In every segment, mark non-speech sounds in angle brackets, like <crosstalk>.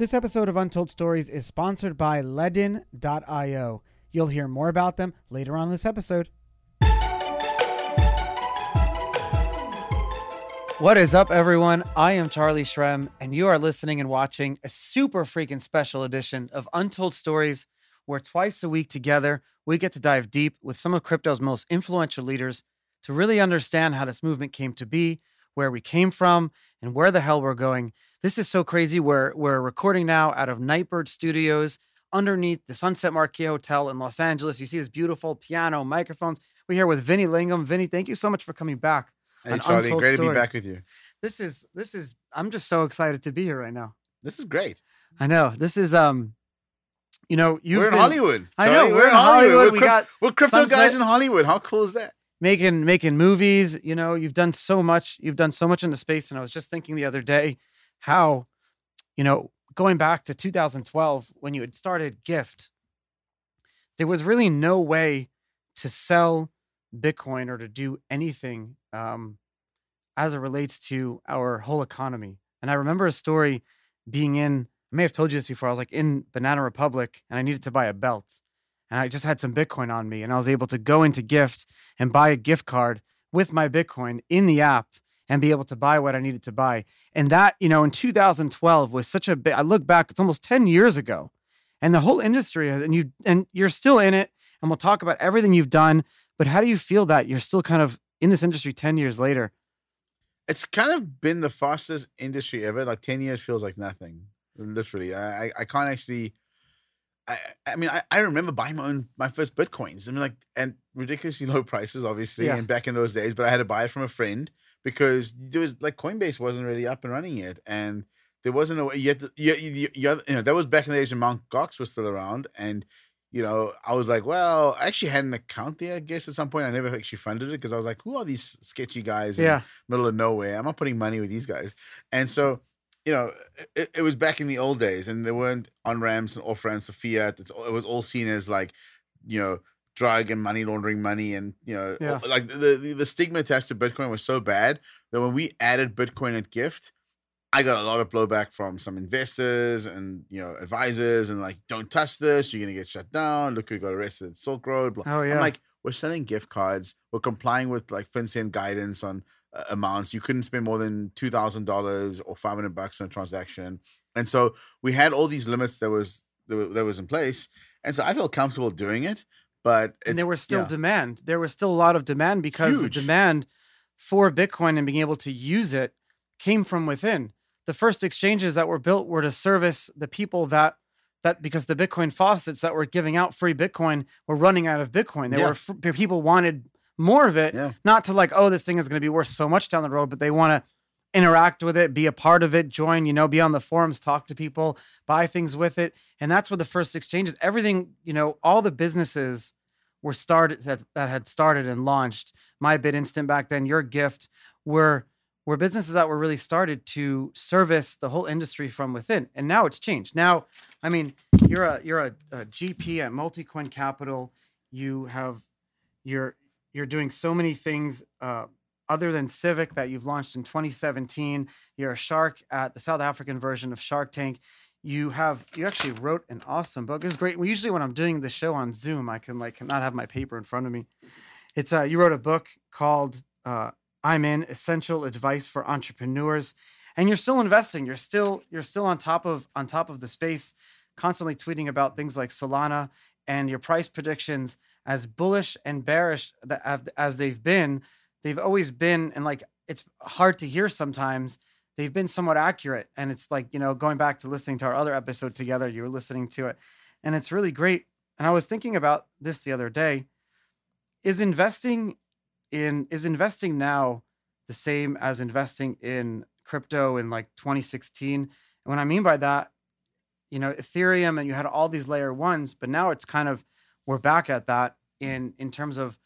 This episode of Untold Stories is sponsored by Ledn.io. You'll hear more about them later on this episode. What is up, everyone? I am Charlie Shrem, and you are listening and watching a super freaking special edition of Untold Stories, where twice a week together we get to dive deep with some of crypto's most influential leaders to really understand how this movement came to be, where we came from, and where the hell we're going. This is so crazy. We're, we're recording now out of Nightbird Studios underneath the Sunset Marquis Hotel in Los Angeles. You see this beautiful piano, microphones. We're here with Vinny Lingham. Vinny, thank you so much for coming back. Hey Charlie, Untold great to be back with you. This is this is I'm just so excited to be here right now. This is great. I know. This is um you know, you've we're in been Hollywood. I know, Charlie. we're in Hollywood. We're, We got we're crypto guys in Hollywood. How cool is that? making making movies, you know, you've done so much. You've done so much in the space and I was just thinking the other day how you know, going back to 2012 when you had started Gyft, there was really no way to sell Bitcoin or to do anything um, as it relates to our whole economy. And I remember a story being in, I may have told you this before, I was like in Banana Republic and I needed to buy a belt. And I just had some Bitcoin on me and I was able to go into Gyft and buy a gift card with my Bitcoin in the app and be able to buy what I needed to buy. And that, you know, in 2012 was such a big, I look back, it's almost 10 years ago. And the whole industry, uh, and you, and you're still in it. And we'll talk about everything you've done. But how do you feel that you're still kind of in this industry 10 years later? It's kind of been the fastest industry ever. Like 10 years feels like nothing. Literally. I, I, I can't actually I, I mean, I, I remember buying my own my first bitcoins. I mean, like, and ridiculously <laughs> low prices, obviously, Yeah. and back in those days. But I had to buy it from a friend because there was like Coinbase wasn't really up and running yet, and there wasn't a way. Had you, you, you, you know, that was back in the days when Mount Gox was still around, and you know, I was like, well, I actually had an account there. I guess at some point, I never actually funded it because I was like, who are these sketchy guys? in Yeah. middle of nowhere. I'm not putting money with these guys. And so, you know, it, it was back in the old days, and there weren't on ramps and off ramps of fiat. It's, it was all seen as like, you know, drug and money laundering money, and you know, Yeah. like the, the stigma attached to Bitcoin was so bad that when we added Bitcoin at Gyft. I got a lot of blowback from some investors and you know advisors and like don't touch this you're gonna get shut down look who got arrested at Silk Road blah. Oh, yeah. I'm like we're selling gift cards we're complying with like FinCEN guidance on uh, amounts. You couldn't spend more than two thousand dollars or five hundred bucks on a transaction, and so we had all these limits that was that was in place, and so I felt comfortable doing it. But and there was still yeah. demand. There was still a lot of demand because Huge. the demand for Bitcoin and being able to use it came from within. The first exchanges that were built were to service the people that that because the Bitcoin faucets that were giving out free Bitcoin were running out of Bitcoin. They Yeah. were fr- people wanted more of it, Yeah. not to like, oh, this thing is going to be worth so much down the road, but they want to interact with it, be a part of it, join, you know, be on the forums, talk to people, buy things with it. And that's what the first exchanges, everything, you know, all the businesses were started that, that had started and launched. My BitInstant back then, your Gyft were were businesses that were really started to service the whole industry from within. And now it's changed. Now, I mean, you're a you're a, a GP at Multicoin Capital. You have you're you're doing so many things uh, other than Civic that you've launched in 2017. You're a shark at the South African version of Shark Tank. You have you actually wrote an awesome book. It's great. Usually when I'm doing the show on Zoom, I can like not have my paper in front of me. It's uh you wrote a book called uh I'm in Essential Advice for Entrepreneurs. And you're still investing. You're still you're still on top of on top of the space, constantly tweeting about things like Solana and your price predictions as bullish and bearish as they've been, they've always been and like it's hard to hear sometimes. They've been somewhat accurate and it's like, you know, going back to listening to our other episode together, you were listening to it and it's really great. And I was thinking about this the other day. Is investing in is investing now the same as investing in crypto in like 2016? And what I mean by that, you know, Ethereum and you had all these layer ones, but now it's kind of we're back at that in in terms of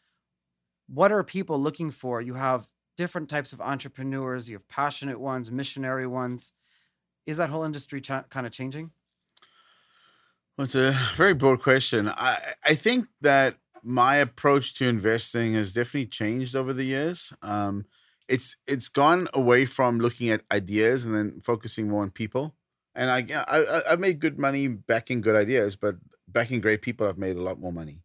what are people looking for? You have different types of entrepreneurs, you have passionate ones, missionary ones. Is that whole industry ch- kind of changing? Well, it's a very broad question. I I think that my approach to investing has definitely changed over the years. Um, it's it's gone away from looking at ideas and then focusing more on people And I, I, I- I've made good money backing good ideas, but backing great people, I've made a lot more money.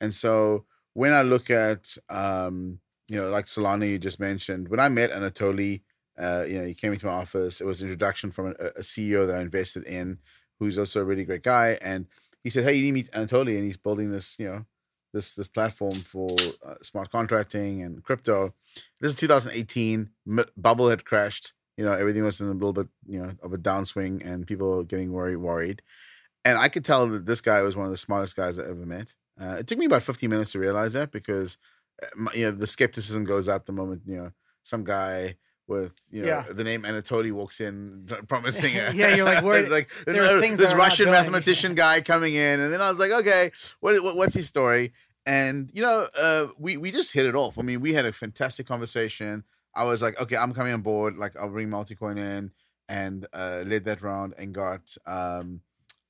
And so when I look at, um, you know, like Solana you just mentioned, when I met Anatoly, uh, you know, he came into my office. It was an introduction from a, a CEO that I invested in, who's also a really great guy. And he said, "Hey, you need to meet Anatoly, and he's building this, you know, this this platform for uh, smart contracting and crypto." This is 2018. M- Bubble had crashed. You know, everything was in a little bit, you know, of a downswing, and people were getting worried. Worried, and I could tell that this guy was one of the smartest guys I ever met. Uh, it took me about 15 minutes to realize that because, uh, you know, the skepticism goes out the moment you know some guy with you know Yeah. the name Anatoly walks in <laughs> <laughs> promising. a- Yeah, you're like, where- <laughs> like things this that are not Russian mathematician guy coming in, and then I was like, okay, what, what what's his story? And you know, uh, we we just hit it off. I mean, we had a fantastic conversation. I was like, okay, I'm coming on board. Like, I'll bring Multicoin in and uh, led that round and got um,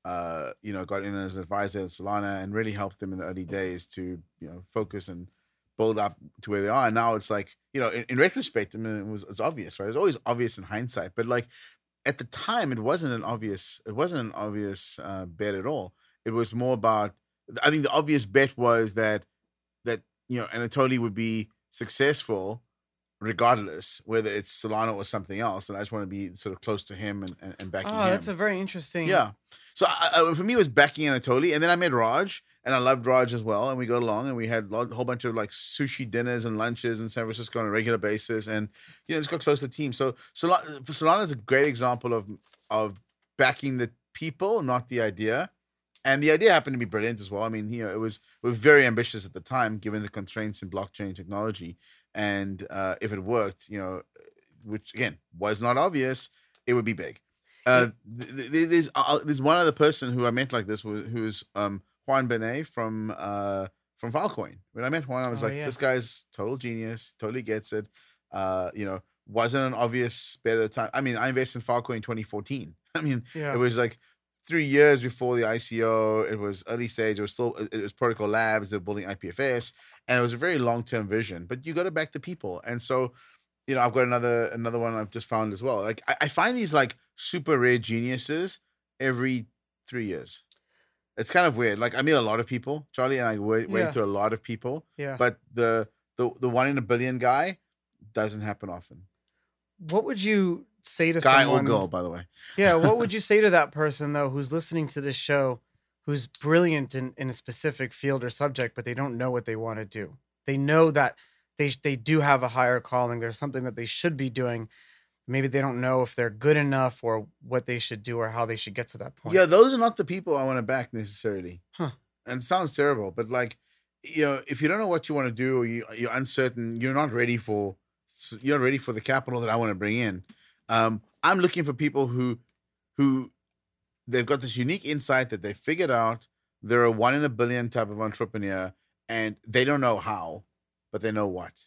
uh, you know, got in as an advisor at Solana and really helped them in the early days to you know focus and build up to where they are. And now it's like, you know, in, in retrospect, I mean, it was it's obvious, right? It's always obvious in hindsight, but like at the time, it wasn't an obvious, it wasn't an obvious uh, bet at all. It was more about, I think the obvious bet was that that you know Anatoly would be successful regardless whether it's Solana or something else, and I just want to be sort of close to him and and, and backing Oh, him. that's a very interesting. Yeah. So I, I, for me, it was backing Anatoly, and then I met Raj, and I loved Raj as well, and we got along, and we had a whole bunch of like sushi dinners and lunches in San Francisco on a regular basis, and you know just got close to the team. So Solana, is a great example of of backing the people, not the idea. And the idea happened to be brilliant as well. I mean, you know, it was we were very ambitious at the time, given the constraints in blockchain technology. And uh, if it worked, you know, which again was not obvious, it would be big. Uh, th- th- th- there's uh, there's one other person who I met like this who- who's um, Juan Benet from uh, from Filecoin. When I met Juan, I was Oh, like, yeah. this guy's total genius, totally gets it. Uh, you know, wasn't an obvious bet at the time. I mean, I invested in Filecoin in 2014. <laughs> I mean, Yeah. it was like three years before the ICO. It was early stage. It was still it it was Protocol Labs. They're building IPFS, and it was a very long term vision. But you got to back the people, and so you know I've got another another one I've just found as well. Like I, I find these like super rare geniuses every three years. It's kind of weird. Like I meet a lot of people, Charlie, and I wait, Yeah. to a lot of people, yeah. but the the the one in a billion guy doesn't happen often. what would you say to Guy someone? or girl, by the way. Yeah, what would <laughs> you say to that person though who's listening to this show, who's brilliant in, in a specific field or subject, but they don't know what they want to do? They know that they they do have a higher calling. There's something that they should be doing. Maybe they don't know if they're good enough or what they should do or how they should get to that point. Yeah, those are not the people I want to back necessarily. Huh. And it sounds terrible, but like, you know, if you don't know what you want to do or you, you're uncertain, you're not ready for you're not ready for the capital that I want to bring in. Um, I'm looking for people who who they've got this unique insight that they figured out. They're a one in a billion type of entrepreneur, and they don't know how, but they know what.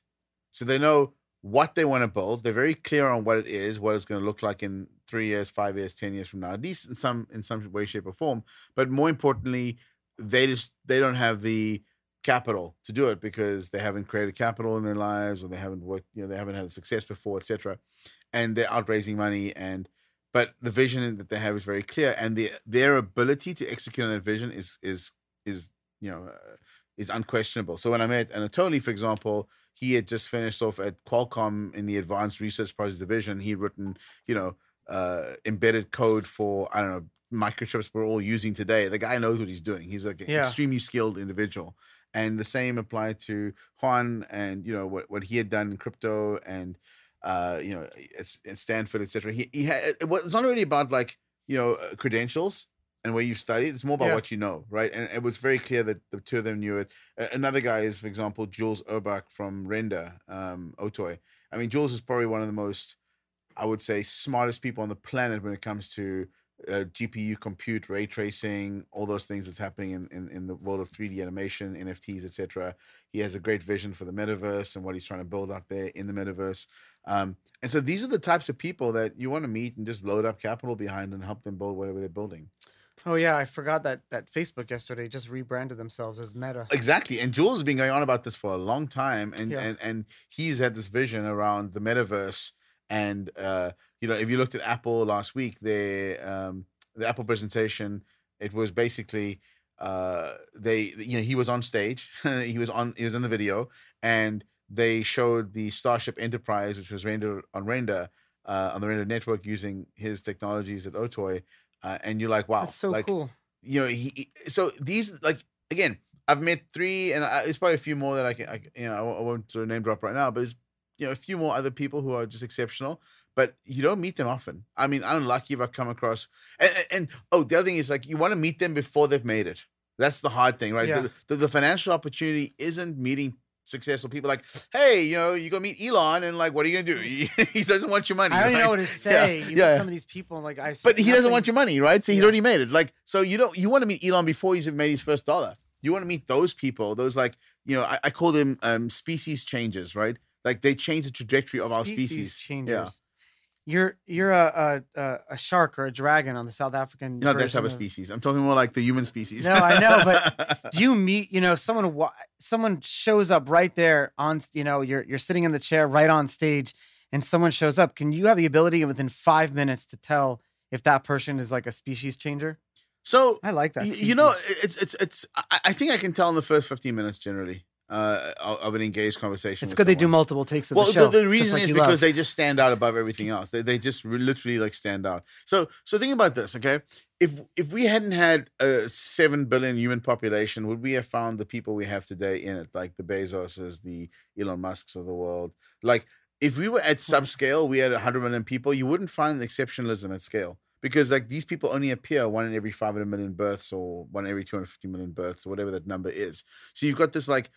So they know what they want to build. They're very clear on what it is, what it's going to look like in three years, five years, ten years from now, at least in some in some way, shape, or form. But more importantly, they just they don't have the capital to do it because they haven't created capital in their lives or they haven't worked, you know, they haven't had success before, etc. And they're out raising money and but the vision that they have is very clear and the, their ability to execute on that vision is is is you know uh, is unquestionable. So when I met Anatoly, for example, he had just finished off at Qualcomm in the Advanced Research Projects Division. He'd written, you know, uh, embedded code for I don't know microchips we're all using today. The guy knows what he's doing. He's like an Yeah. extremely skilled individual. And the same applied to Juan and you know what what he had done in crypto and uh, you know Stanford, etc. He he had it was it's not really about like you know uh, credentials and where you studied. It's more about Yeah. what you know, right? And it was very clear that the two of them knew it. Another guy is, for example, Jules Urbach from Render, um, Otoy. I mean, Jules is probably one of the most, I would say, smartest people on the planet when it comes to uh, GPU compute, ray tracing, all those things that's happening in, in, in the world of 3D animation, NFTs, etc. He has a great vision for the metaverse and what he's trying to build out there in the metaverse. Um, and so these are the types of people that you want to meet and just load up capital behind and help them build whatever they're building. Oh yeah, I forgot that that Facebook yesterday just rebranded themselves as Meta. Exactly. And Jules has been going on about this for a long time. And Yeah. and and he's had this vision around the metaverse and uh you know, if you looked at Apple last week, their um, the Apple presentation, it was basically uh, they you know he was on stage, <laughs> he was on he was in the video, and they showed the Starship Enterprise, which was rendered on render uh, on the render network using his technologies at Otoy, uh, and you're like, wow, That's so like, cool. You know, he he- so these like again, I've met three, and I, it's probably a few more that I can, I, you know, I won't- I won't sort of name drop right now, but it's you know a few more other people who are just exceptional, but you don't meet them often. I mean, I'm lucky if I come across, and, and, and oh, the other thing is like you want to meet them before they've made it. That's the hard thing, right? Yeah. The, the, the financial opportunity isn't meeting successful people like, hey, you know, you go meet Elon, and like, what are you gonna do? <laughs> he doesn't want your money. I don't right? know what to <laughs> say. Yeah, you yeah. meet some of these people, and like I. But he doesn't want your money, right? So he's Yeah. already made it. Like, so you don't you want to meet Elon before he's even made his first dollar. You want to meet those people, those like, you know, I, I call them um species changes, right? Like they change the trajectory of our species. changers. You're you're a, a a shark or a dragon on the South African. You're not that type of species. I'm talking more like the human species. No, I know, but <laughs> Do you meet? You know, someone someone shows up right there on. You know, you're you're sitting in the chair right on stage, and someone shows up. Can you have the ability within five minutes to tell if that person is like a species changer? so I like that. y- you know, it's it's it's. I, I think I can tell in the first 15 minutes generally uh, of an engaged conversation. it's good they do multiple takes of well, the show. the, the reason like is because love. they just stand out above everything else. They, they just literally like stand out. So so think about this, okay? If if we hadn't had a seven billion human population, would we have found the people we have today in it, like the Bezoses, the Elon Musk's of the world? Like if we were at subscale, we had hundred million people, you wouldn't find exceptionalism at scale. Because like these people only appear one in every 500 million births or one in every 250 million births or whatever that number is. So you've got this like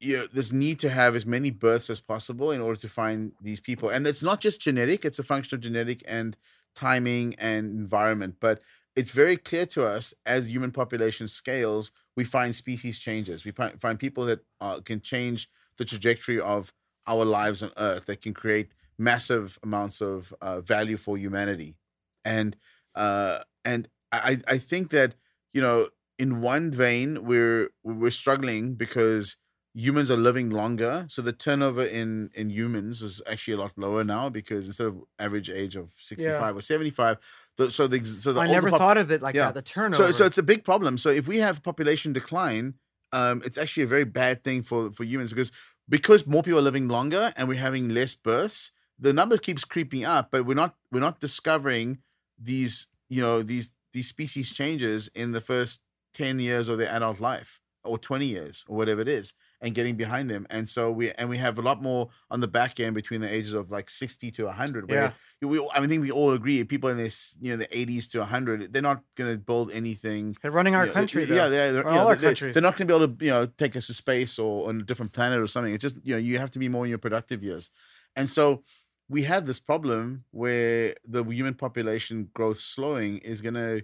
you know, this need to have as many births as possible in order to find these people. And it's not just genetic, it's a function of genetic and timing and environment. But it's very clear to us as human population scales, we find species changes. We find, people that uh, can change the trajectory of our lives on Earth, that can create massive amounts of uh, value for humanity. And uh, and I, I think that, you know, in one vein, we're we're struggling because humans are living longer so the turnover in in humans is actually a lot lower now because instead of average age of 65 or 75 the, so the so the I never pop- thought of it like yeah. that. The turnover. so so it's a big problem so if we have population decline um it's actually a very bad thing for for humans because because more people are living longer and we're having less births the number keeps creeping up but we're not we're not discovering these you know these these species changes in the first 10 years of their adult life or 20 years or whatever it is and getting behind them and so we and we have a lot more on the back end between the ages of like 60 to 100 where Yeah. we, I think we all agree people in this you know the 80s to 100 they're not going to build anything They're running our yeah, country. yeah, though. they're, they're, yeah, all our they- countries. They're not going to be able to, you know, take us to space or on a different planet or something. It's just, you know, you have to be more in your productive years, and so we have this problem where the human population growth slowing is going to,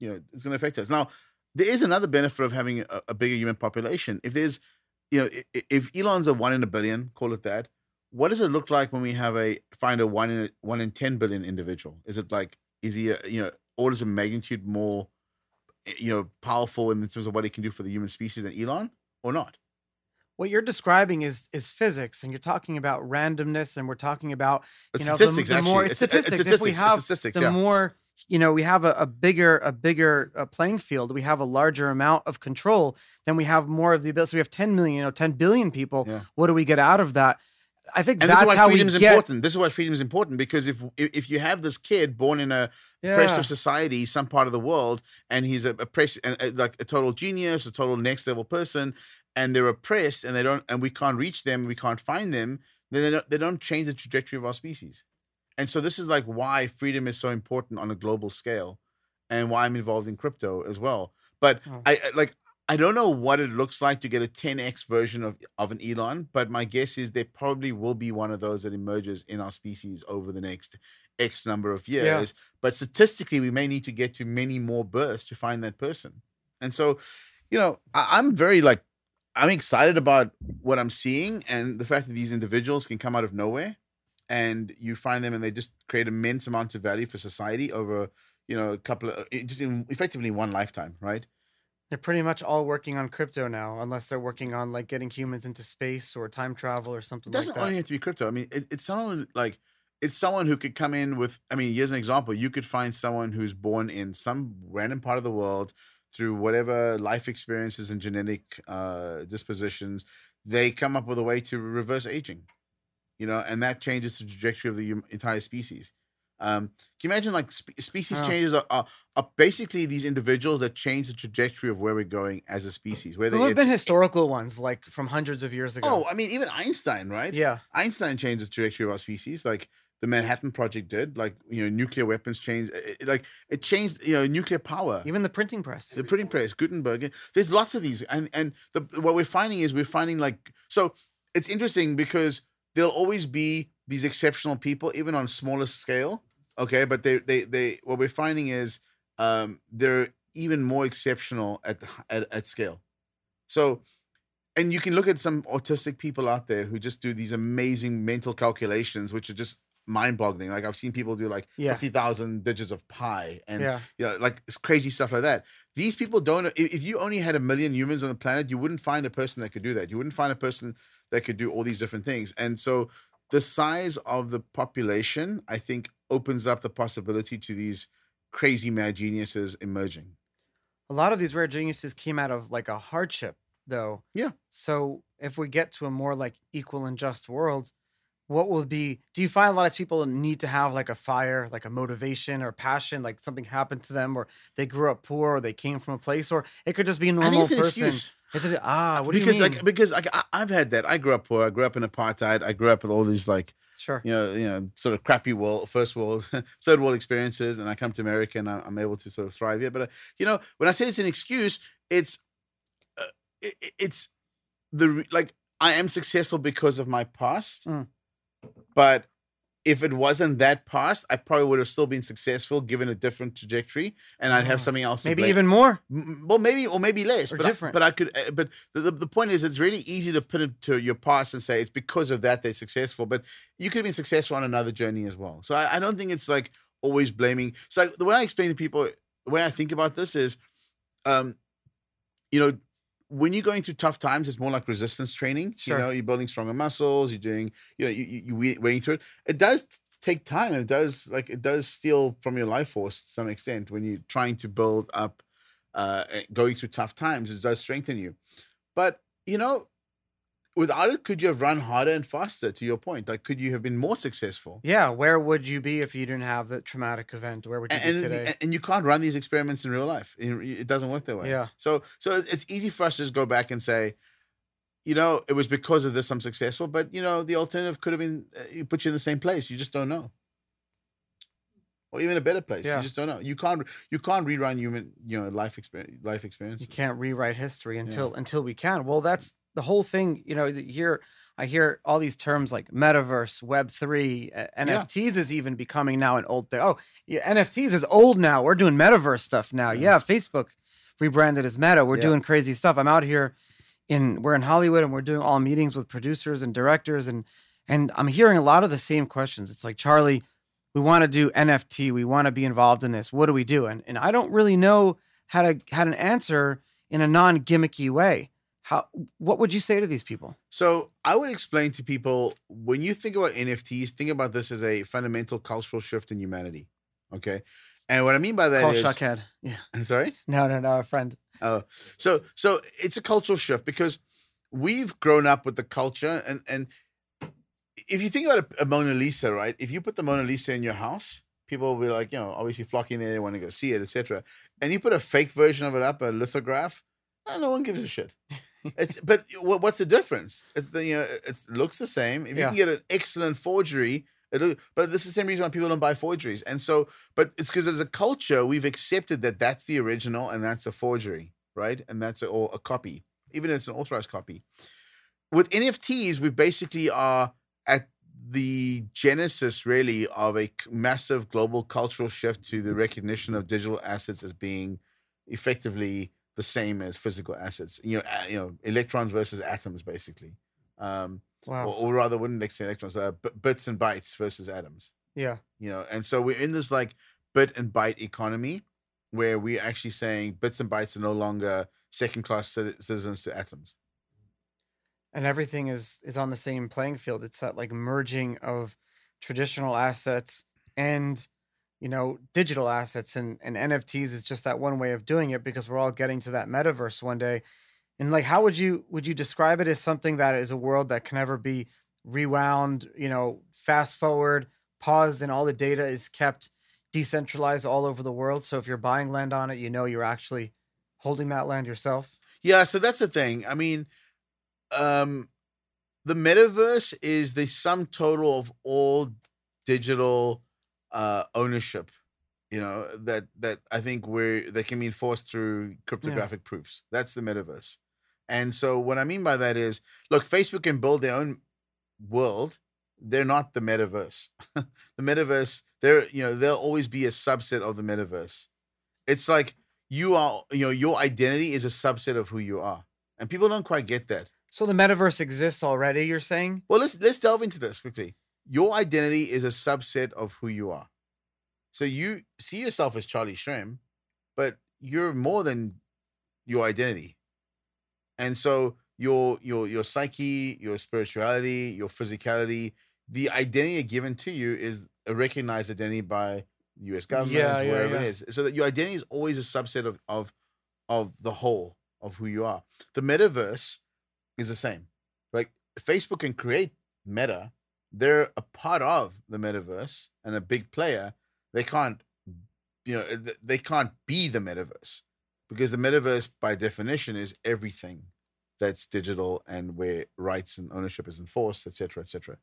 you know, it's going to affect us. Now, there is another benefit of having a, a bigger human population. If there's, you know, i- i- if Elon's a one in a billion, call it that. What does it look like when we have a find a one in a, one in ten billion individual? Is it like is he a, you know orders of magnitude more eh, you know powerful in terms of what he can do for the human species than Elon or not? what you're describing is is physics, and you're talking about randomness, and we're talking about It's You know, the- statistics, the more- actually. it's statistics. If we have it's statistics. the yeah. more you know we have a, a bigger a bigger uh, playing field we have a larger amount of control then we have more of the ability so we have 10 million you know 10 billion people Yeah. what do we get out of that i think and this is why how is get important. This is why freedom is important because if if you have this kid born in a yeah. oppressive society, some part of the world, and he's a oppressed, uh, like a total genius, a total next level person, and they're oppressed, and they don't, and we can't reach them, we can't find them, then they don't, they don't change the trajectory of our species. And so this is like why freedom is so important on a global scale, and why I'm involved in crypto as well. But Oh. I I- like. I don't know what it looks like to get a 10x version of, of an Elon, but my guess is there probably will be one of those that emerges in our species over the next X number of years Yeah. but statistically we may need to get to many more births to find that person and so you know I, i'm very like i'm excited about what i'm seeing and the fact that these individuals can come out of nowhere and you find them and they just create immense amounts of value for society over you know a couple of just in effectively one lifetime right they're pretty much all working on crypto now unless they're working on like getting humans into space or time travel or something it doesn't like that only have to be crypto i mean it, it's someone like it's someone who could come in with. I mean, here's an example. You could find someone who's born in some random part of the world through whatever life experiences and genetic uh, dispositions. They come up with a way to reverse aging, you know, and that changes the trajectory of the entire species. Um, can you imagine like spe- species Wow. changes are, are, are basically these individuals that change the trajectory of where we're going as a species. Whether There have been historical ones, like from hundreds of years ago. oh, I mean, even Einstein, right? yeah. Einstein changed the trajectory of our species, like the Manhattan Project did. Like you know, nuclear weapons changed. it- like it changed, you know, nuclear power. Even the printing press. The printing press, Gutenberg. There's lots of these, and and the what we're finding is we're finding like so. It's interesting because there'll always be these exceptional people, even on smaller scale. Okay, but they they they what we're finding is um they're even more exceptional at at, at scale. So, and you can look at some autistic people out there who just do these amazing mental calculations, which are just mind-boggling. Like I've seen people do like Yeah. fifty thousand digits of pi, and yeah. you know, like it's crazy stuff like that. These people don't. If you only had a million humans on the planet, you wouldn't find a person that could do that. You wouldn't find a person that could do all these different things. And so, the size of the population, I think, opens up the possibility to these crazy mad geniuses emerging. A lot of these rare geniuses came out of like a hardship, though. Yeah. So if we get to a more like equal and just world, what will be? Do you find a lot of people need to have like a fire, like a motivation or passion, like something happened to them, or they grew up poor, or they came from a place, or it could just be a normal it's an person. excuse. Is it? Ah, what do because you mean? like because like I, I've had that. I grew up poor. I grew up in apartheid. I grew up with all these like sure. you know, you know, sort of crappy world, first world, <laughs> third world experiences, and I come to America and I- I'm able to sort of thrive here. But uh, you know, when I say it's an excuse, it's uh, it- it's the like I am successful because of my past, Mm. But if it wasn't that past, I probably would have still been successful given a different trajectory, and I'd have Ah, something else. Maybe even more. Well maybe or maybe less Or but I- different. but i could uh, but the, the, the point is it's really easy to put it to your past and say it's because of that they're successful but you could have been successful on another journey as well so i, I don't think it's like always blaming so the way i explain to people the way i think about this is um you know when you're going through tough times it's more like resistance training Sure. you know you're building stronger muscles you're doing you know you, you, you through it it does take time and it does like it does steal from your life force to some extent when you're trying to build up uh eh, going through tough times it does strengthen you but you know without it could you have run harder and faster to your point like could you have been more successful Yeah. Where would you be if you didn't have the traumatic event? Where would you and, be today? and you can't run these experiments in real life it, doesn't work that way Yeah. so so it's easy for us to just go back and say you know it was because of this i'm successful but you know the alternative could have been uh, you put you in the same place you just don't know or even a better place. Yeah. you just don't know. You can't you can't rerun human you know life experience life experiences. You can't rewrite history until until we can. Well that's the whole thing you know here i hear all these terms like metaverse web 3 uh, nfts is even becoming now an old thing. Oh yeah, nfts is old now. We're doing metaverse stuff now. Yeah. yeah, facebook rebranded as meta. We're Yeah. doing crazy stuff. I'm out here in we're in hollywood and we're doing all meetings with producers and directors and and i'm hearing a lot of the same questions. It's like charlie we want to do nft we want to be involved in this what do we do and, and i don't really know how to how to answer in a non-gimmicky way how what would you say to these people So I would explain to people when you think about NFTs, think about this as a fundamental cultural shift in humanity. Okay. And what I mean by that call is Shuckhead. yeah <laughs> sorry? no no no a friend Oh, so so it's a cultural shift because we've grown up with the culture and and if you think about a, a Mona Lisa, right? If you put the Mona Lisa in your house, people will be like, you know, obviously flocking there, they want to go see it, etc. And you put a fake version of it up, a lithograph, eh, no one gives a shit. It's <laughs> but what, what's the difference? It's the you know, it looks the same. If you Yeah. can get an excellent forgery, it but this is the same reason why people don't buy forgeries. And so, but it's because as a culture, we've accepted that that's the original and that's a forgery, right? And that's a, or a copy, even if it's an authorized copy. With NFTs, we basically are at the genesis, really, of a massive global cultural shift to the recognition of digital assets as being effectively the same as physical assets. You know, you know, electrons versus atoms, basically. Um, wow or, or rather, wouldn't say electrons, uh, b- bits and bytes versus atoms yeah you know and so we're in this like bit and byte economy where we're actually saying bits and bytes are no longer second class citizens to atoms and everything is is on the same playing field. It's that like merging of traditional assets and you know digital assets and, and nfts is just that one way of doing it because we're all getting to that metaverse one day. And like how would you would you describe it as something that is a world that can never be rewound you know fast forward paused and all the data is kept decentralized all over the world? So if you're buying land on it you know you're actually holding that land yourself? Yeah, so that's the thing. I mean, um, the metaverse is the sum total of all digital uh ownership. You know that that I think we're that can be enforced through cryptographic proofs. That's the metaverse. And so what I mean by that is, look, Facebook can build their own world. They're not the metaverse. <laughs> the metaverse, they're you know they'll always be a subset of the metaverse. It's like you are you know your identity is a subset of who you are and people don't quite get that so the metaverse exists already you're saying well let's let's delve into this quickly your identity is a subset of who you are so you see yourself as charlie shrem but you're more than your identity and so your your your psyche your spirituality your physicality the identity given to you is a recognized identity by U.S. government, Yeah, yeah, wherever yeah. it is. So that your identity is always a subset of of of the whole of who you are. The metaverse is the same. Like Facebook can create Meta, they're a part of the metaverse and a big player. They can't, you know, they can't be the metaverse because the metaverse, by definition, is everything that's digital and where rights and ownership is enforced, etc., etc.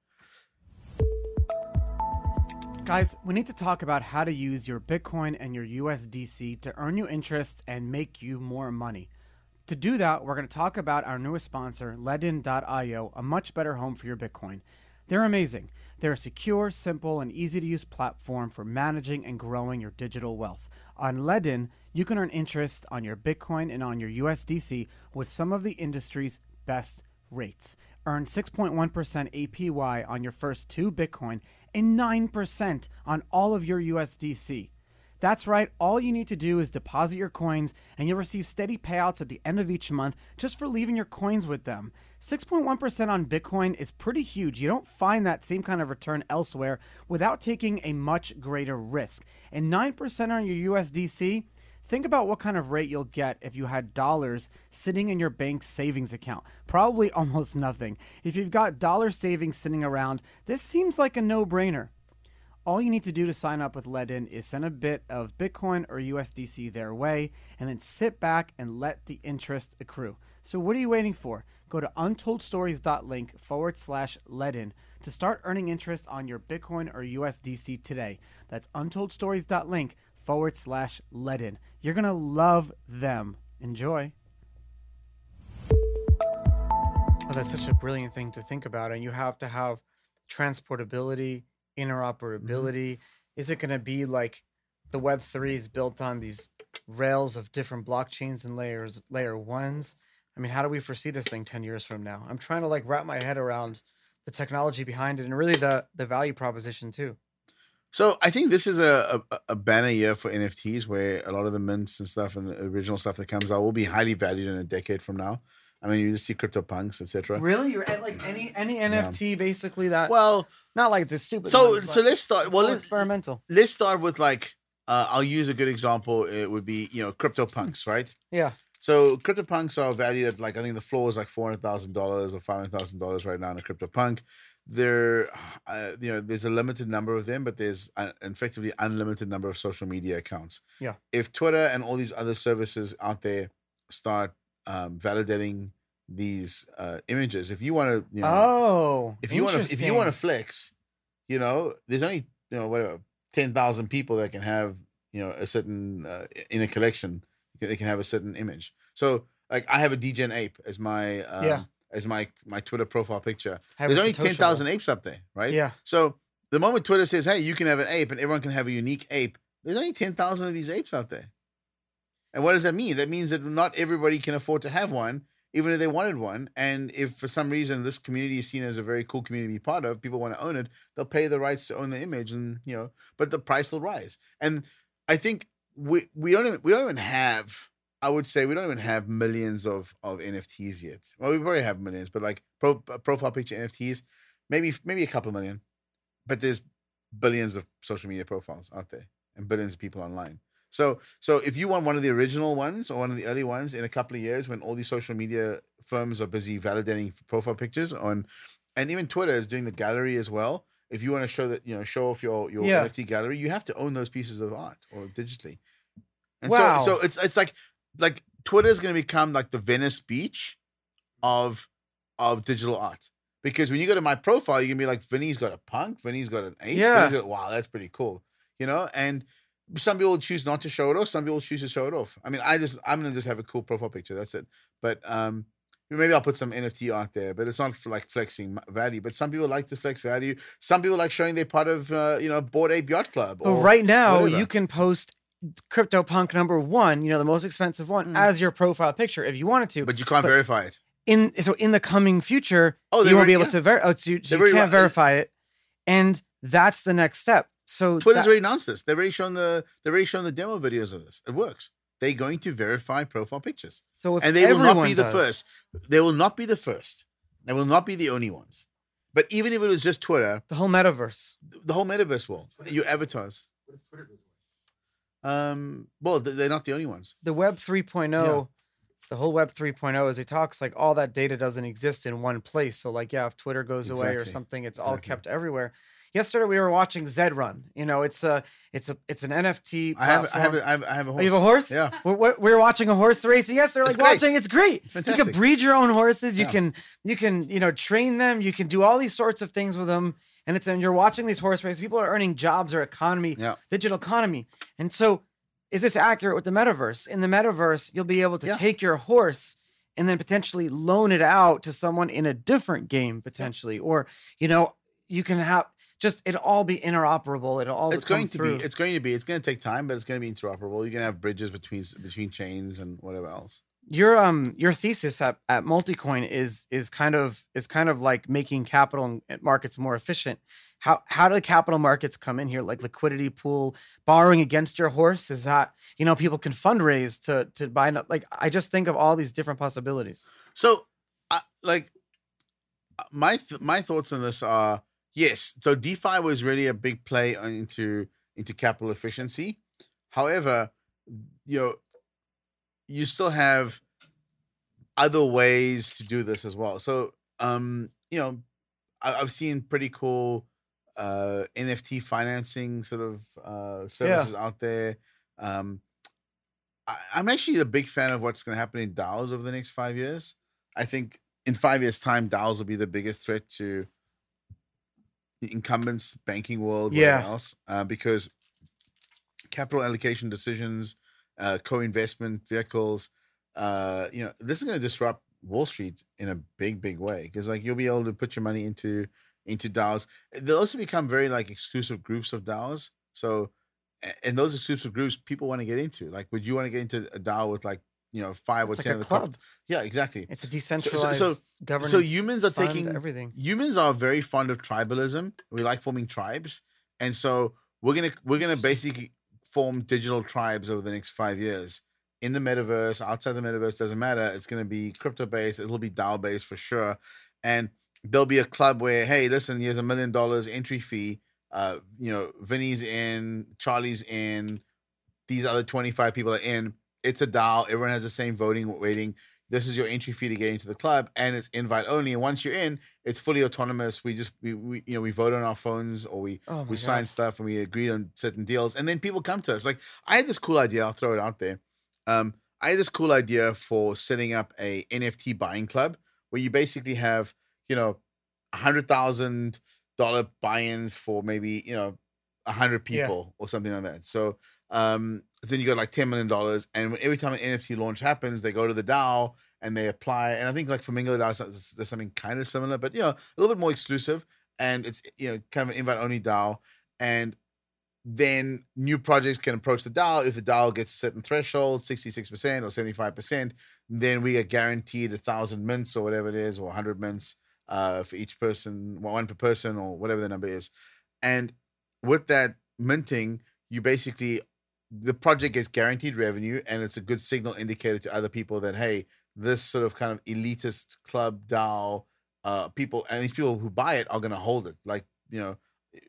Guys, we need to talk about how to use your Bitcoin and your USDC to earn you interest and make you more money. To do that, we're going to talk about our newest sponsor, Ledn.io, a much better home for your Bitcoin. They're amazing. They're a secure, simple, and easy to use platform for managing and growing your digital wealth. On Ledin, you can earn interest on your Bitcoin and on your USDC with some of the industry's best rates. Earn 6.1% APY on your first two Bitcoin and 9% on all of your USDC. That's right, all you need to do is deposit your coins and you'll receive steady payouts at the end of each month just for leaving your coins with them. 6.1% on Bitcoin is pretty huge. You don't find that same kind of return elsewhere without taking a much greater risk. And 9% on your USDC, Think about what kind of rate you'll get if you had dollars sitting in your bank's savings account. Probably <laughs> almost nothing. If you've got dollar savings sitting around, this seems like a no brainer. All you need to do to sign up with Ledn is send a bit of Bitcoin or USDC their way and then sit back and let the interest accrue. So, what are you waiting for? Go to untoldstories.link forward slash Ledn to start earning interest on your Bitcoin or USDC today. That's untoldstories.link forward slash Ledn. You're going to love them. Enjoy. Oh, that's such a brilliant thing to think about. And you have to have transportability, interoperability. Mm-hmm. Is it going to be like the Web3 is built on these rails of different blockchains and layers, layer ones? I mean, how do we foresee this thing 10 years from now? I'm trying to like wrap my head around the technology behind it and really the the value proposition too. So I think this is a, a a banner year for NFTs, where a lot of the mints and stuff and the original stuff that comes out will be highly valued in a decade from now. I mean, you just see CryptoPunks, etc. Really, you're at like any any NFT basically that Well, not like the stupid. so ones, so let's start. Well, let's, experimental. let's start with like uh, I'll use a good example. It would be you know CryptoPunks, right? Yeah. So CryptoPunks are valued at like I think the floor is like four hundred thousand dollars or five hundred thousand dollars right now in a CryptoPunk. There, uh, you know, there's a limited number of them, but there's an effectively unlimited number of social media accounts. Yeah. If Twitter and all these other services out there start um, validating these uh, images, if you want to, you know, Oh, if you want to, if you want to flex, you know, there's only you know whatever ten thousand people that can have you know a certain uh, in a collection. They can have a certain image. So like I have a Degen ape as my um, Yeah. as my my Twitter profile picture. Have There's only ten thousand apes up there, right? Yeah. So the moment Twitter says, "Hey, you can have an ape," and everyone can have a unique ape, there's only ten thousand of these apes out there. And what does that mean? That means that not everybody can afford to have one, even if they wanted one. And if for some reason this community is seen as a very cool community to be part of, people want to own it, they'll pay the rights to own the image, and you know, but the price will rise. And I think we we don't even we don't even have. I would say we don't even have millions of of NFTs yet. Well, we probably have millions, but like pro, profile picture NFTs, maybe maybe a couple million. but there's billions of social media profiles out there and billions of people online. So so if you want one of the original ones or one of the early ones in a couple of years when all these social media firms are busy validating profile pictures on and even Twitter is doing the gallery as well. If you want to show that, you know, show off your your Yeah. NFT gallery, you have to own those pieces of art or digitally. And Wow. so so it's it's like like Twitter is going to become like the Venice Beach of of digital art. Because when you go to my profile, you can be like, Vinny's got a punk, Vinny's got an eight. Yeah. Got- wow, that's pretty cool. You know, and some people choose not to show it off, some people choose to show it off. I mean, I just I'm gonna just have a cool profile picture. That's it. But um maybe I'll put some NFT art there, but it's not for like flexing value. But some people like to flex value. Some people like showing they're part of uh, you know, Bored Ape Yacht Club. But or right now, whatever. you can post CryptoPunk number one, you know, the most expensive one, Mm. as your profile picture if you wanted to. but you can't but- verify it. in so in the coming future, Oh, you won't be already- able to verify. oh, so you, so you can't run- verify it, and that's the next step. So Twitter's that- already announced this. They've already shown the they've already shown the demo videos of this. It works. They're going to verify profile pictures. so if and they will not be the first. They will not be the first. They will not be the only ones. But even if it was just Twitter, the whole metaverse. the whole metaverse will. Your avatars. Um. Well, they're not the only ones. the web 3.0 the whole web 3.0 as it talks like all that data doesn't exist in one place so like yeah if twitter goes away or something it's all Exactly. kept everywhere yesterday we were watching zed run you know it's a it's a it's an nft I have. I have. platform. A, I have. I have a Oh, horse. you have a horse? Yeah. We're, we're, we're watching a horse race. Yes, they're like It's watching. It's great. You can breed your own horses. You Yeah. can you can you know train them. You can do all these sorts of things with them. And it's and you're watching these horse races. People are earning jobs or economy, Yeah. digital economy. And so, is this accurate with the metaverse? In the metaverse, you'll be able to Yeah. take your horse and then potentially loan it out to someone in a different game potentially, or you know you can have just it'll all be interoperable. It'll all It's going to through. be. It's going to be. It's going to take time, but it's going to be interoperable. You're going to have bridges between between chains and whatever else. your um your thesis at, at multicoin is is kind of is kind of like making capital markets more efficient how how do the capital markets come in here like liquidity pool borrowing against your horse is that you know people can fundraise to to buy like i just think of all these different possibilities So, uh, like, my th- my thoughts on this are yes. So DeFi was really a big play into into capital efficiency. However, you know, you still have other ways to do this as well. So, um, you know, I- I've seen pretty cool uh NFT financing sort of uh services out there. Um I, I'm actually a big fan of what's going to happen in DAOs over the next five years. I think in five years' time, DAOs will be the biggest threat to incumbents, banking world, Yeah. else, uh, because capital allocation decisions, uh, co-investment vehicles, uh, you know, this is going to disrupt Wall Street in a big, big way because like you'll be able to put your money into into DAOs. They'll also become very like exclusive groups of DAOs. So, and those exclusive groups people want to get into. Like, would you want to get into a DAO with like you know five it's or like ten of the club Yeah, exactly. it's a decentralized so governance So humans are taking everything humans are very fond of tribalism. We like forming tribes, and so we're gonna we're gonna basically form digital tribes over the next five years in the metaverse, outside the metaverse. Doesn't matter. It's gonna be crypto based. It'll be DAO based for sure, and there'll be a club where hey, listen, here's a million dollars entry fee. Uh, you know, Vinny's in, Charlie's in, these other 25 people are in. It's a DAO. Everyone has the same voting weighting this is your entry fee to get into the club and it's invite only and once you're in it's fully autonomous we just we, we you know we vote on our phones or we oh we God. sign stuff and we agree on certain deals and then people come to us like i had this cool idea i'll throw it out there um i had this cool idea for setting up a nft buying club where you basically have you know a hundred thousand dollar buy-ins for maybe you know a hundred Yeah. people or something like that so um then you got like 10 million dollars and every time an nft launch happens they go to the dao and they apply and i think like flamingo dao there's, there's something kind of similar but you know a little bit more exclusive and it's you know kind of an invite only dao and then new projects can approach the DAO. If the DAO gets a certain threshold, 66% or 75%, then we are guaranteed a thousand mints or whatever it is, or 100 mints uh, for each person, one per person, or whatever the number is. And with that minting, you basically, the project gets guaranteed revenue, and it's a good signal indicator to other people that, hey, this sort of kind of elitist club DAO uh, people, and these people who buy it are going to hold it. Like, you know,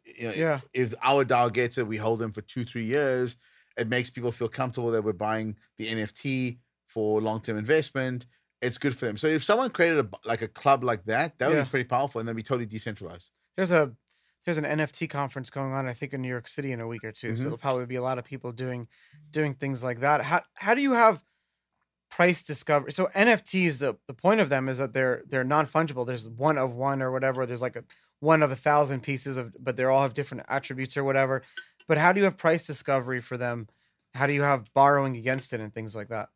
you know, Yeah. if our DAO gets it, we hold them for two, three years. It makes people feel comfortable that we're buying the NFT for long term investment. It's good for them. So if someone created a, like a club like that, that would Yeah. be pretty powerful, and then be totally decentralized. There's a there's an NFT conference going on, I think, in New York City in a week or 2 So Mhm. there'll probably be a lot of people doing doing things like that. How how do you have price discovery? So NFTs, the the point of them is that they're they're non fungible. There's one of one or whatever. There's like a one of a thousand pieces of, but they all have different attributes or whatever. But how do you have price discovery for them? How do you have borrowing against it and things like that?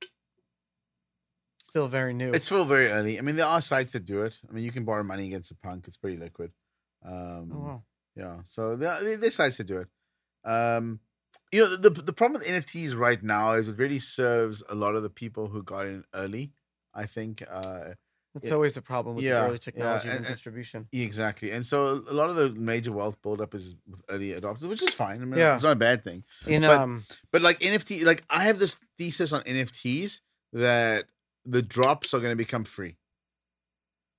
Still very new. It's still very early. I mean, there are sites that do it. I mean, you can borrow money against a punk. It's pretty liquid. Um, oh, wow. Yeah, so they, there- there's to do it. Um, you know, the the problem with NFTs right now is it really serves a lot of the people who got in early. I think uh, That's it- always the problem with yeah, early technologies and- and, and- distribution. exactly, and so a lot of the major wealth buildup is with early adopters, which is fine. I mean, Yeah. it's not a bad thing. In but- um, But like NFT, like I have this thesis on NFTs that the drops are going to become free.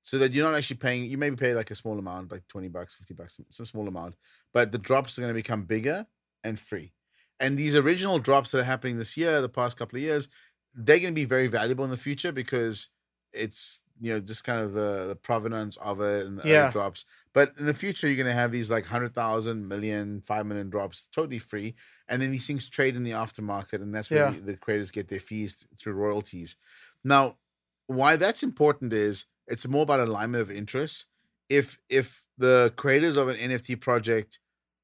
So that you're not actually paying, you maybe pay like a small amount, like 20 bucks, 50 bucks, some- some small amount, but the drops are going to become bigger and free. And these original drops that are happening this year, the past couple of years, they're going to be very valuable in the future because it's, you know, just kind of the, the provenance of it and the early Yeah. drops. But in the future, you're going to have these like 100,000, million, 5 million drops totally free and then these things trade in the aftermarket and that's where Yeah. the, the creators get their fees through royalties now why that's important is it's more about alignment of interests if if the creators of an nft project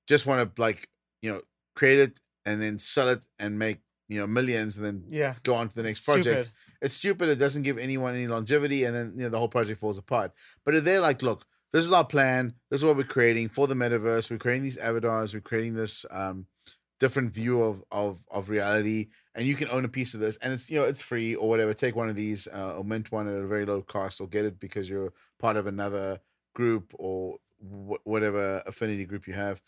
just want to like you know create it and then sell it and make you know millions and then yeah, go on to the next stupid. project it's stupid. It doesn't give anyone any longevity, and then you know the whole project falls apart. But if they're like, look, this is our plan. This is what we're creating for the metaverse. We're creating these avatars. We're creating this um, different view of of of reality, and you can own a piece of this, and it's you know it's free or whatever. Take one of these uh, or mint one at a very low cost, or get it because you're part of another group or wh- whatever affinity group you have.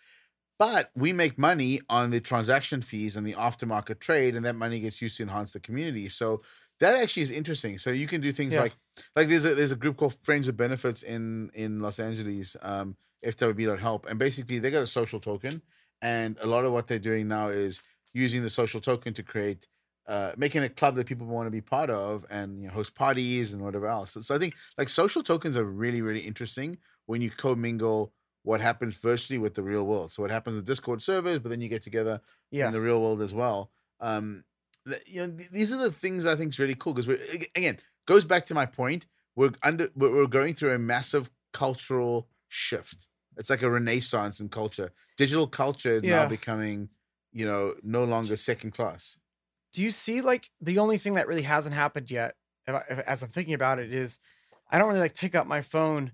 But we make money on the transaction fees and the aftermarket trade, and that money gets used to enhance the community. So that actually is interesting. So you can do things Yeah. like like there's a there's a group called Friends With Benefits in in Los Angeles, um, FWB.help, and basically they got a social token, and a lot of what they're doing now is using the social token to create. Uh, making a club that people want to be part of and you know, host parties and whatever else. So, so I think like social tokens are really, really interesting when you commingle what happens virtually with the real world. So what happens in Discord servers, but then you get together Yeah, in the real world as well. Um, you know, th- these are the things I think is really cool because we're again goes back to my point. We're under we're we're going through a massive cultural shift. It's like a renaissance in culture. Digital culture is Yeah. now becoming, you know, no longer second class. do you see like the only thing that really hasn't happened yet if I, if, as i'm thinking about it is i don't really like pick up my phone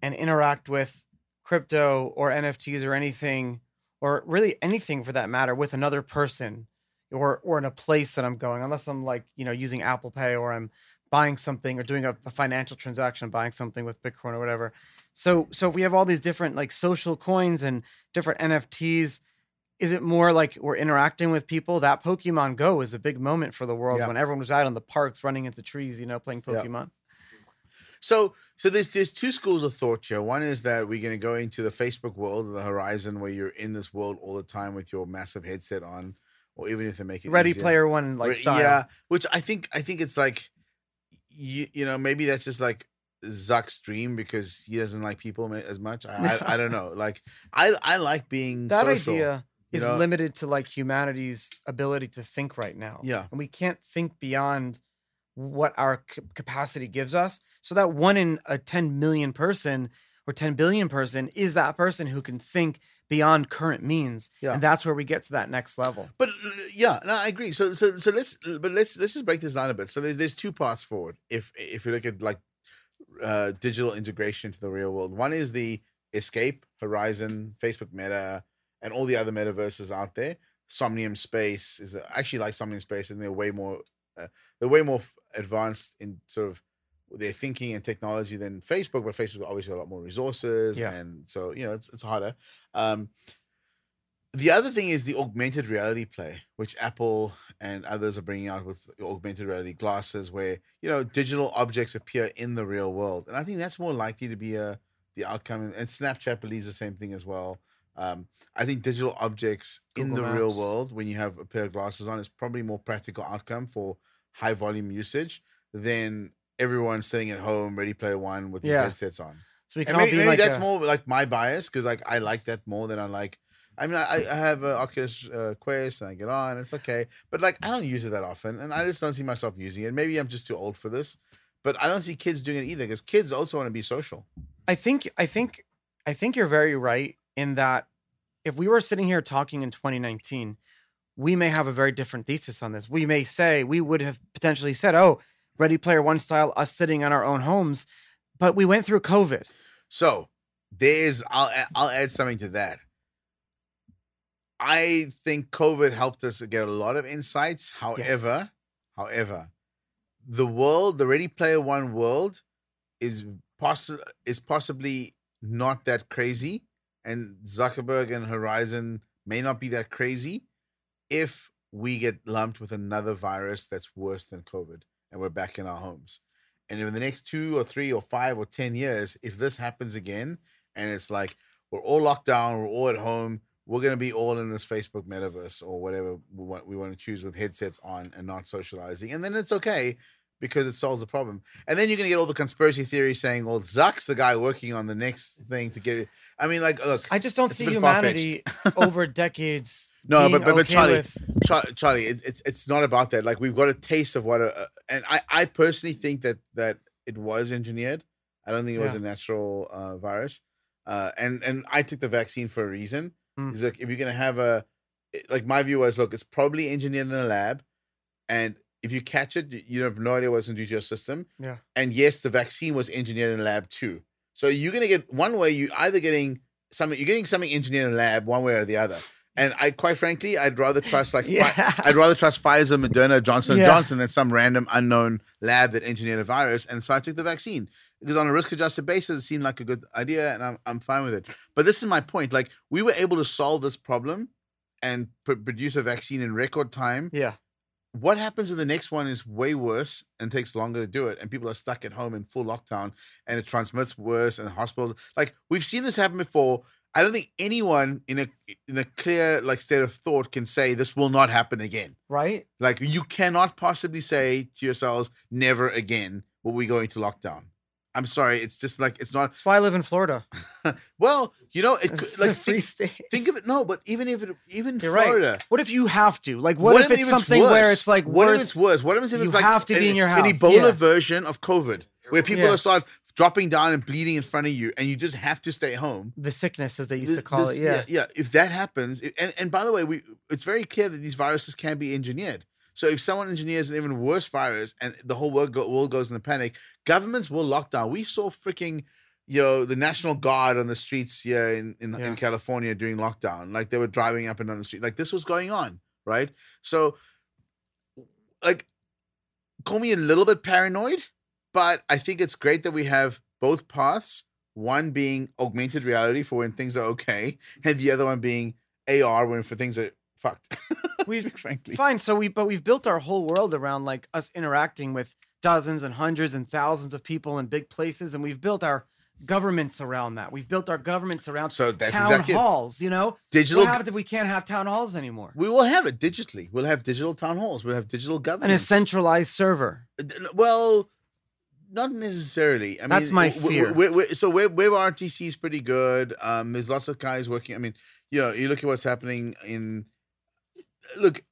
and interact with crypto or nfts or anything or really anything for that matter with another person or or in a place that i'm going unless i'm like you know using apple pay or i'm buying something or doing a, a financial transaction buying something with bitcoin or whatever so so if we have all these different like social coins and different nfts is it more like we're interacting with people? That Pokemon Go is a big moment for the world Yeah. when everyone was out in the parks running into trees, you know, playing Yeah. Pokemon. So so there's there's two schools of thought here. One is that we're going to go into the Facebook world, the horizon, where you're in this world all the time with your massive headset on, or even if they make it Ready easier. Player One like style. Yeah, which I think I think it's like you you know maybe that's just like Zuck's dream because he doesn't like people as much. I I, I don't know. <laughs> Like I I like being that social, idea is know? limited to like humanity's ability to think right now. Yeah. And we can't think beyond what our c- capacity gives us. So that one in a 10 million person or 10 billion person is that person who can think beyond current means. Yeah. And that's where we get to that next level. But uh, yeah, no, I agree. So so so let's but let's let's just break this down a bit. So there's there's two paths forward. If if you look at like uh digital integration to the real world, one is the Escape, Horizon, Facebook Meta, and all the other metaverses out there. Somnium Space is actually like Somnium Space, and they're way more uh, they're way more advanced in sort of their thinking and technology than Facebook. But Facebook obviously have a lot more resources, Yeah. and so you know it's it's harder. Um, the other thing is the augmented reality play, which Apple and others are bringing out with augmented reality glasses, where you know digital objects appear in the real world, and I think that's more likely to be a the outcome. And Snapchat believes the same thing as well. Um, I think digital objects in Google the real world, when you have a pair of glasses on, is probably more practical outcome for high volume usage than everyone sitting at home, Ready Player One with Yeah. these headsets on. So we can maybe, be maybe like that's a- more like my bias because like I like that more than I like. I mean, I, I have an Oculus uh, Quest and I get on, it's okay, but like I don't use it that often, and I just don't see myself using it. Maybe I'm just too old for this, but I don't see kids doing it either because kids also want to be social. I think I think I think you're very right in that if we were sitting here talking in 2019, we may have a very different thesis on this. We may say we would have potentially said, "Oh, Ready Player One style, us sitting in our own homes," but we went through COVID. So there's I'll I'll add something to that. I think COVID helped us get a lot of insights. However, however, the world, the Ready Player One world, is possi- is possibly not that crazy, and Zuckerberg and Horizon may not be that crazy if we get lumped with another virus that's worse than COVID, and we're back in our homes. And in the next two or three or five or ten years, if this happens again, and it's like we're all locked down, we're all at home, we're gonna be all in this Facebook metaverse or whatever we want we want to choose with headsets on and not socializing, and then it's okay because it solves the problem. And then you're gonna get all the conspiracy theories saying, "Well, Zuck's the guy working on the next thing to get it." I mean, like, look, I just don't see humanity <laughs> over decades. No, but- but- but okay Charlie, with- Char- Charlie, it's, it's it's not about that. Like we've got a taste of what a, and I I personally think that that it was engineered. I don't think it was Yeah. a natural uh, virus. Uh, and and I took the vaccine for a reason. Mm. Is like if you're gonna have a, like my view was, look, it's probably engineered in a lab, and if you catch it, you- have no idea what's going to do to your system. Yeah. And yes, the vaccine was engineered in a lab too. So you're gonna get one way. You either getting something, you're getting something engineered in a lab, one way or the other. And I, quite frankly, I'd rather trust like Yeah. I'd rather trust Pfizer, Moderna, Johnson Yeah. Johnson than some random unknown lab that engineered a virus. And so I took the vaccine because on a risk adjusted basis, it seemed like a good idea, and I'm I'm fine with it. But this is my point: like we were able to solve this problem and pr- produce a vaccine in record time. yeah, What happens in the next one is way worse and takes longer to do it, and people are stuck at home in full lockdown, and it transmits worse, and hospitals like we've seen this happen before. I don't think anyone in a in a clear like state of thought can say this will not happen again. right. Like you cannot possibly say to yourselves, never again will we go into lockdown. I'm sorry, it's just like it's not. That's why I live in Florida. <laughs> Well, you know, it could, It's like a free think, state. think of it. No, but even if it, even You're right. Florida. What if you have to? Like, what, if it's even something where it's like what worse? if it's worse? What if it's, if You it's like have to be in your house? an Ebola yeah. version of COVID, where people Yeah. are start dropping down and bleeding in front of you, and you just have to stay home. the sickness, as they used This- to call this- it. Yeah. yeah. If that happens, and and by the way, we it's very clear that these viruses can be engineered. So if someone engineers an even worse virus and the whole world, go, world goes into panic, governments will lock down. We saw freaking, you know, the National Guard on the streets here in in, Yeah. in California during lockdown. Like they were driving up and down the street. Like this was going on, right? So, like, call me a little bit paranoid, but I think it's great that we have both paths. One being augmented reality for when things are okay, and the other one being AR when for things are fucked. <laughs> We've- frankly. Fine. So we, but we've built our whole world around like us interacting with dozens and hundreds and thousands of people in big places, and we've built our governments around that. We've built our governments around So that's town exactly it. halls. You know, digital. what happens if we can't have town halls anymore? we will have it digitally. We'll have digital town halls. We'll have digital government And a centralized server. Well, not necessarily. I That's mean, my w- fear. w- w- so web, WebRTC is pretty good. Um, there's lots of guys working. I mean, you know, you look at what's happening in. Look,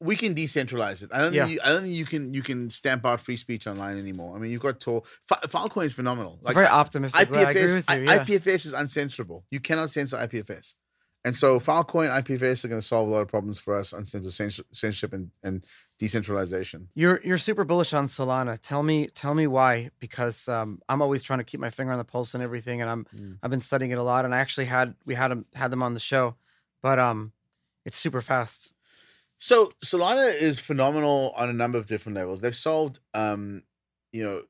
we can decentralize it. I don't Yeah. think you, I don't think you can you can stamp out free speech online anymore. I mean, you've got Tor. Fi- Filecoin is phenomenal. It's very optimistic. I IPFS, with you. I- Yeah. IPFS is uncensorable. You cannot censor IPFS. And so Filecoin, IPFS are going to solve a lot of problems for us on censor- censor- censorship and, and decentralization. You're you're super bullish on Solana. Tell me tell me why because um, I'm always trying to keep my finger on the pulse and everything, and I'm Mm. I've been studying it a lot. And I actually had we had them had them on the show, but um, it's super fast. So Solana is phenomenal on a number of different levels. They've solved, um, you know,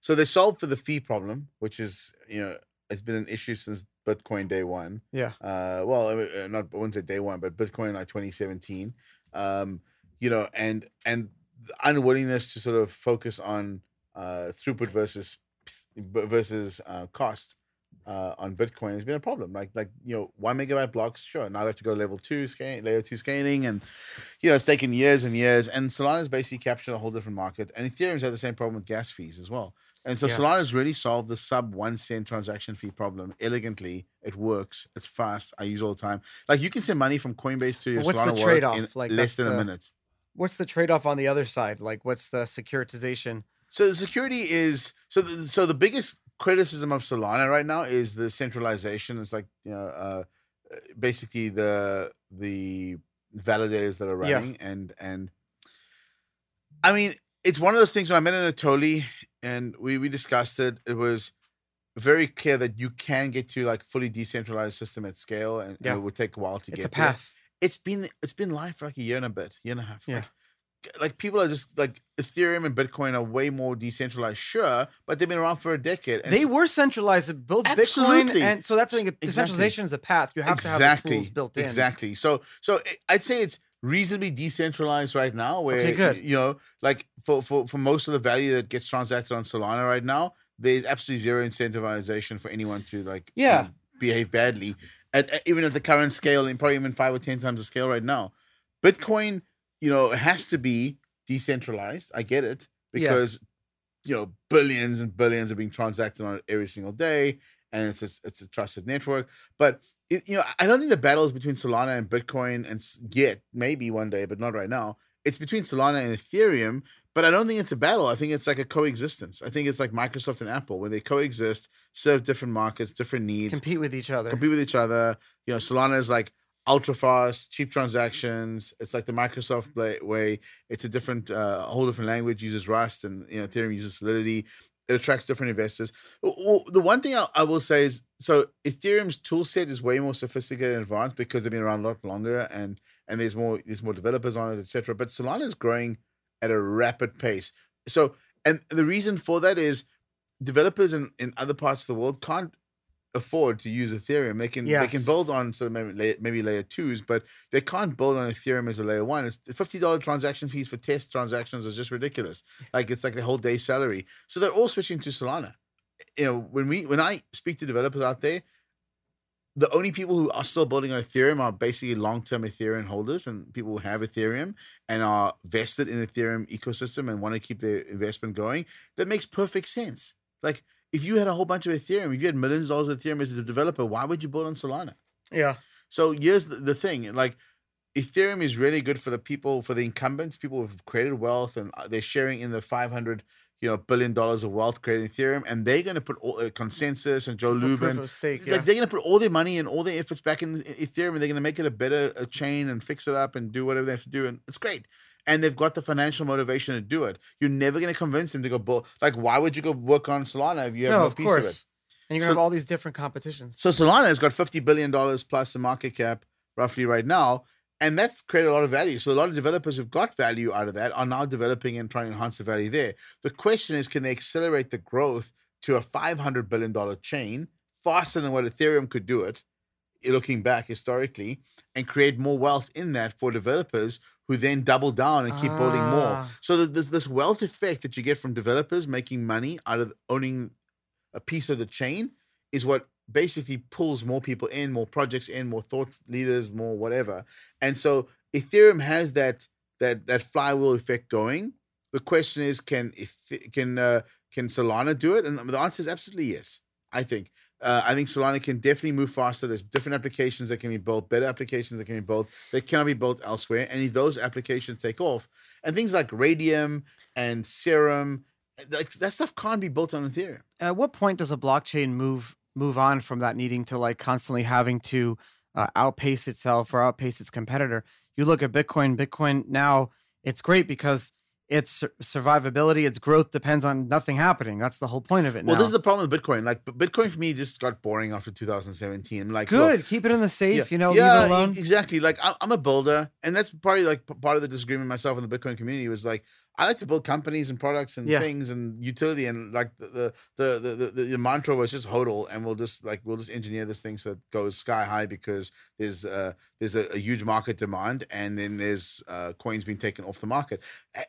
so they solved for the fee problem, which is, you know, it's been an issue since Bitcoin day one. Yeah. Uh, well, uh, not I wouldn't say day one, but Bitcoin like 2017. Um, you know, and and the unwillingness to sort of focus on uh, throughput versus versus uh, cost uh, on Bitcoin has been a problem. Like like you know one megabyte blocks, sure. Now I have to go to level two scale, layer two scaling, and you know it's taken years and years. And Solana's basically captured a whole different market, and Ethereum's had the same problem with gas fees as well. And so Yes. Solana's really solved the sub one cent transaction fee problem elegantly. It works. It's fast. I use all the time. Like you can send money from Coinbase to your What's the Solana wallet trade-off? in Like, less than a minute. What's the trade off on the other side? Like, what's the securitization? So the security is so. The, so the biggest criticism of Solana right now is the centralization. It's like you know, uh, basically the the validators that are Yeah. running and and. I mean, it's one of those things when I met Anatoly and we we discussed it. It was very clear that you can get to like fully decentralized system at scale, and, and it would take a while to It's get a there path. it's been it's been live for like a year and a bit, year and a half. Yeah. Like, like people are just like Ethereum and Bitcoin are way more decentralized, sure, but they've been around for a decade. and They s- were centralized, both Absolutely. Bitcoin and so that's the thing. Exactly. Decentralization is a path. You have to have the tools built in. Exactly. So so i- I'd say it's reasonably decentralized right now. Where Okay, good. you know, like for for for most of the value that gets transacted on Solana right now, there's absolutely zero incentivization for anyone to like you Yeah. know, behave badly. At, at- even at the current scale, and probably even five or ten times the scale right now, Bitcoin, you know, it has to be decentralized. I get it Yeah. because you know billions and billions are being transacted on it every single day, and it's a, it's a trusted network. But it, you know, I don't think the battle is between Solana and Bitcoin, and yet maybe one day, but not right now. It's between Solana and Ethereum, but I don't think it's a battle. I think it's like a coexistence. I think it's like Microsoft and Apple, when they coexist, serve different markets, different needs, Compete with each other. compete with each other. You know, Solana is like ultra fast, cheap transactions. It's like the Microsoft way. It's a different, uh, whole different language. Uses Rust, and you know, Ethereum uses Solidity. It attracts different investors. W- w- The one thing I, I will say is, so Ethereum's tool set is way more sophisticated and advanced because they've been around a lot longer, and and there's more there's more developers on it, etc. But Solana is growing at a rapid pace. So, and the reason for that is developers in, in other parts of the world can't afford to use Ethereum. They can they can build on sort of maybe layer, maybe layer twos, but they can't build on Ethereum as a layer one. It's fifty dollar transaction fees for test transactions is just ridiculous. Like it's like the whole day salary. So they're all switching to Solana. You know, when we when I speak to developers out there, the only people who are still building on Ethereum are basically long term Ethereum holders and people who have Ethereum and are vested in Ethereum ecosystem and want to keep their investment going. That makes perfect sense. Like if you had a whole bunch of Ethereum, if you had millions of dollars of Ethereum as a developer, why would you build on Solana? yeah. So here's the, the thing: like Ethereum is really good for the people, for the incumbents, people who've created wealth, and uh, they're sharing in the 500, you know, billion dollars of wealth creating Ethereum, and they're going to put all, uh, consensus and Joe It's Lubin. stake. Like Yeah. they're gonna put all their money and all their efforts back in Ethereum, and they're gonna make it a better a chain and fix it up and do whatever they have to do, and it's great. And they've got the financial motivation to do it. You're never gonna convince them to go. Bull- like, why would you go work on Solana if you have no, no, of piece course. of it? And you're So- gonna have all these different competitions. So Solana has got fifty billion dollars plus the market cap roughly right now, and that's created a lot of value. So a lot of developers who've got value out of that are now developing and trying to enhance the value there. The question is, can they accelerate the growth to a five hundred billion dollar chain faster than what Ethereum could do it? Looking back historically, and create more wealth in that for developers who then double down and keep building more. Ah. So that there's this wealth effect that you get from developers making money out of owning a piece of the chain is what basically pulls more people in, more projects in, more thought leaders, more whatever. And so Ethereum has that that that flywheel effect going. The question is, can if can uh, can Solana do it? And the answer is absolutely yes. I think. Uh, I think Solana can definitely move faster. There's different applications that can be built, better applications that can be built that cannot be built elsewhere. And if those applications take off, and things like Raydium and Serum, like that stuff can't be built on Ethereum. At what point does a blockchain move move on from that needing to like constantly having to uh, outpace itself or outpace its competitor? You look at Bitcoin. Bitcoin now it's great because its survivability, its growth depends on nothing happening. That's the whole point of it. Well, now. this is the problem with Bitcoin. Like Bitcoin for me just got boring after 2017. Like, look, good. Keep it in the safe. You know, yeah, leave it alone. exactly. Like I'm a builder, and that's probably like part of the disagreement myself in the Bitcoin community was like I like to build companies and products and Yeah. things and utility, and like the the the the, the, the mantra was just hodl, and we'll just like we'll just engineer this thing so it goes sky high because there's uh there's a, a huge market demand, and then there's uh coins being taken off the market.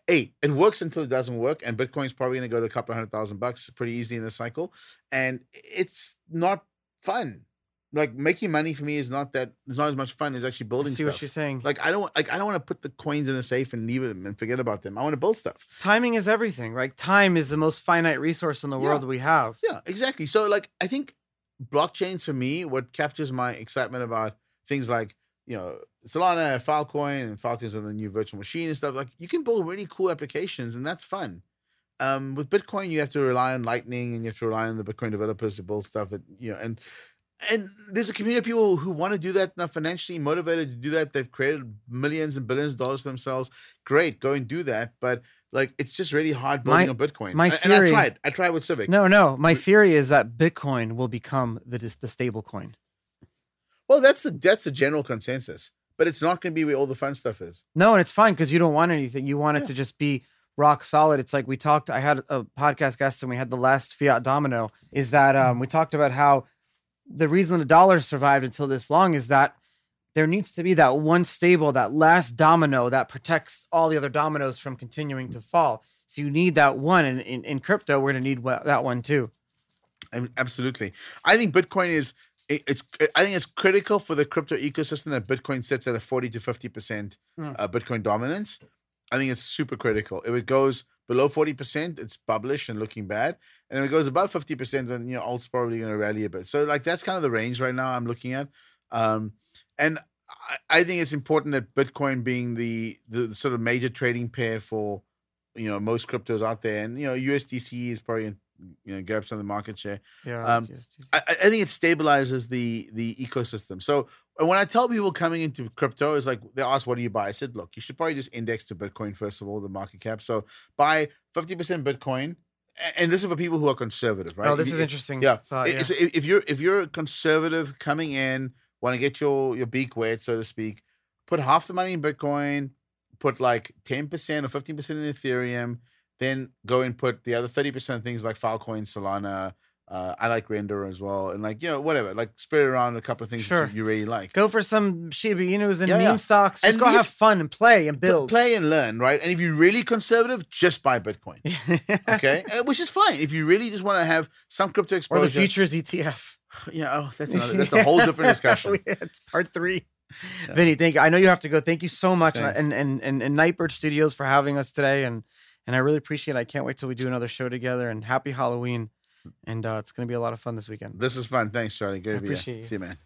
Hey, it works until it doesn't work, and Bitcoin's probably going to go to a couple hundred thousand bucks pretty easily in this cycle, and it's not fun. Like making money for me is not that. It's not as much fun as actually I building see stuff. what you're saying. Like I don't like I don't want to put the coins in a safe and leave them and forget about them. I want to build stuff. Timing is everything, right? Time is the most finite resource in the Yeah. world we have. Yeah, exactly. So like I think blockchains for me, what captures my excitement about things like, you know, Solana, and Filecoin, and Falcons are the new virtual machine and stuff, like you can build really cool applications and that's fun. Um, with Bitcoin, you have to rely on Lightning and you have to rely on the Bitcoin developers to build stuff that, you know, and and there's a community of people who want to do that and are financially motivated to do that. They've created millions and billions of dollars for themselves. Great, go and do that. But like it's just really hard building My- on Bitcoin. my And- and I tried. I tried with Civic. No, no. My theory is that Bitcoin will become the the stable coin. Well, that's the that's the general consensus, but it's not going to be where all the fun stuff is. No, and it's fine because you don't want anything. You want it Yeah. to just be rock solid. It's like we talked. I had a podcast guest and we had the last fiat domino. Is that um, we talked about how the reason the dollar survived until this long is that there needs to be that one stable, that last domino that protects all the other dominoes from continuing to fall. So you need that one, and in, in crypto, we're gonna need that one too. Absolutely. I think Bitcoin is it's I think it's critical for the crypto ecosystem that Bitcoin sits at a 40 to 50% Mm. uh, Bitcoin dominance. I think it's super critical. If it goes below 40%, it's published and looking bad. And if it goes above 50%, then you know, alt's probably going to rally a bit. So like that's kind of the range right now I'm looking at. Um, and I, I think it's important that Bitcoin being the the sort of major trading pair for you know most cryptos out there, and you know USDC is probably you know grab some of the market share. Yeah. Um, I, I I think it stabilizes the the ecosystem. So when I tell people coming into crypto, is like they ask, "What do you buy?" I said, "Look, you should probably just index to Bitcoin first of all, the market cap. So buy fifty percent Bitcoin, and this is for people who are conservative, right? oh, this If is interesting. Yeah, thought, yeah. if you're if you're a conservative coming in, want to get your your beak wet, so to speak, put half the money in Bitcoin, put like ten percent or fifteen percent in Ethereum, then go and put the other thirty percent things like Filecoin, Solana. Uh, I like Render as well, and like you know whatever, like spread around a couple of things Sure. that you, really like. Go for some Shiba Inus and Yeah, meme yeah. stocks. Just And go have fun and play and build. play and learn, right? And if you're really conservative, just buy Bitcoin, <laughs> okay? Uh, Which is fine. If you really just want to have some crypto exposure. or the futures ETF. <sighs> yeah, oh, that's another, that's a <laughs> whole different discussion. <laughs> it's part three. Yeah. Vinny, thank you. I know you have to go. Thank you so much, and Thanks. and and, and, and Nightbird Studios for having us today, and and I really appreciate. it. I can't wait till we do another show together. And happy Halloween, and uh, it's going to be a lot of fun this weekend. This is fun. Thanks, Charlie. Good I to be here. appreciate you. See you, man.